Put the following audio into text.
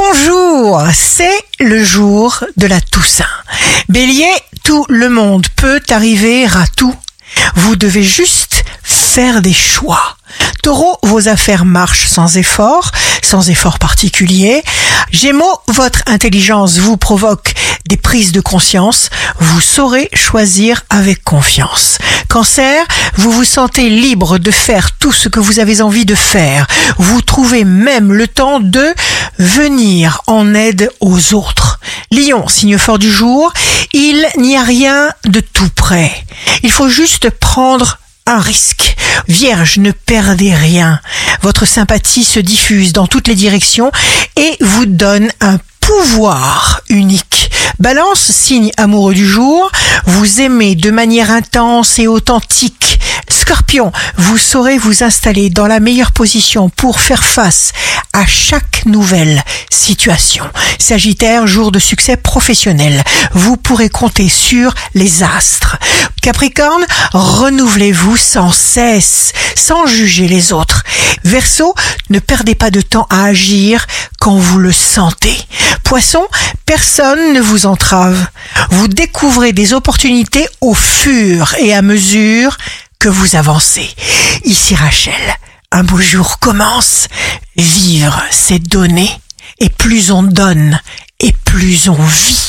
Bonjour, c'est le jour de la Toussaint. Bélier, tout le monde peut arriver à tout. Vous devez juste faire des choix. Taureau, vos affaires marchent sans effort, sans effort particulier. Gémeaux, votre intelligence vous provoque des prises de conscience. Vous saurez choisir avec confiance. Cancer, vous vous sentez libre de faire tout ce que vous avez envie de faire. Vous trouvez même le temps de venir en aide aux autres. Lion, signe fort du jour, il n'y a rien de tout près. Il faut juste prendre un risque. Vierge, ne perdez rien. Votre sympathie se diffuse dans toutes les directions et vous donne un pouvoir unique. Balance, signe amoureux du jour, vous aimez de manière intense et authentique. Scorpion, vous saurez vous installer dans la meilleure position pour faire face à chaque nouvelle situation. Sagittaire, jour de succès professionnel. Vous pourrez compter sur les astres. Capricorne, renouvelez-vous sans cesse, sans juger les autres. Verseau, ne perdez pas de temps à agir quand vous le sentez. Poisson, personne ne vous entrave. Vous découvrez des opportunités au fur et à mesure que vous avancez. Ici Rachel, un beau jour commence. Vivre, c'est donner. Et plus on donne, et plus on vit.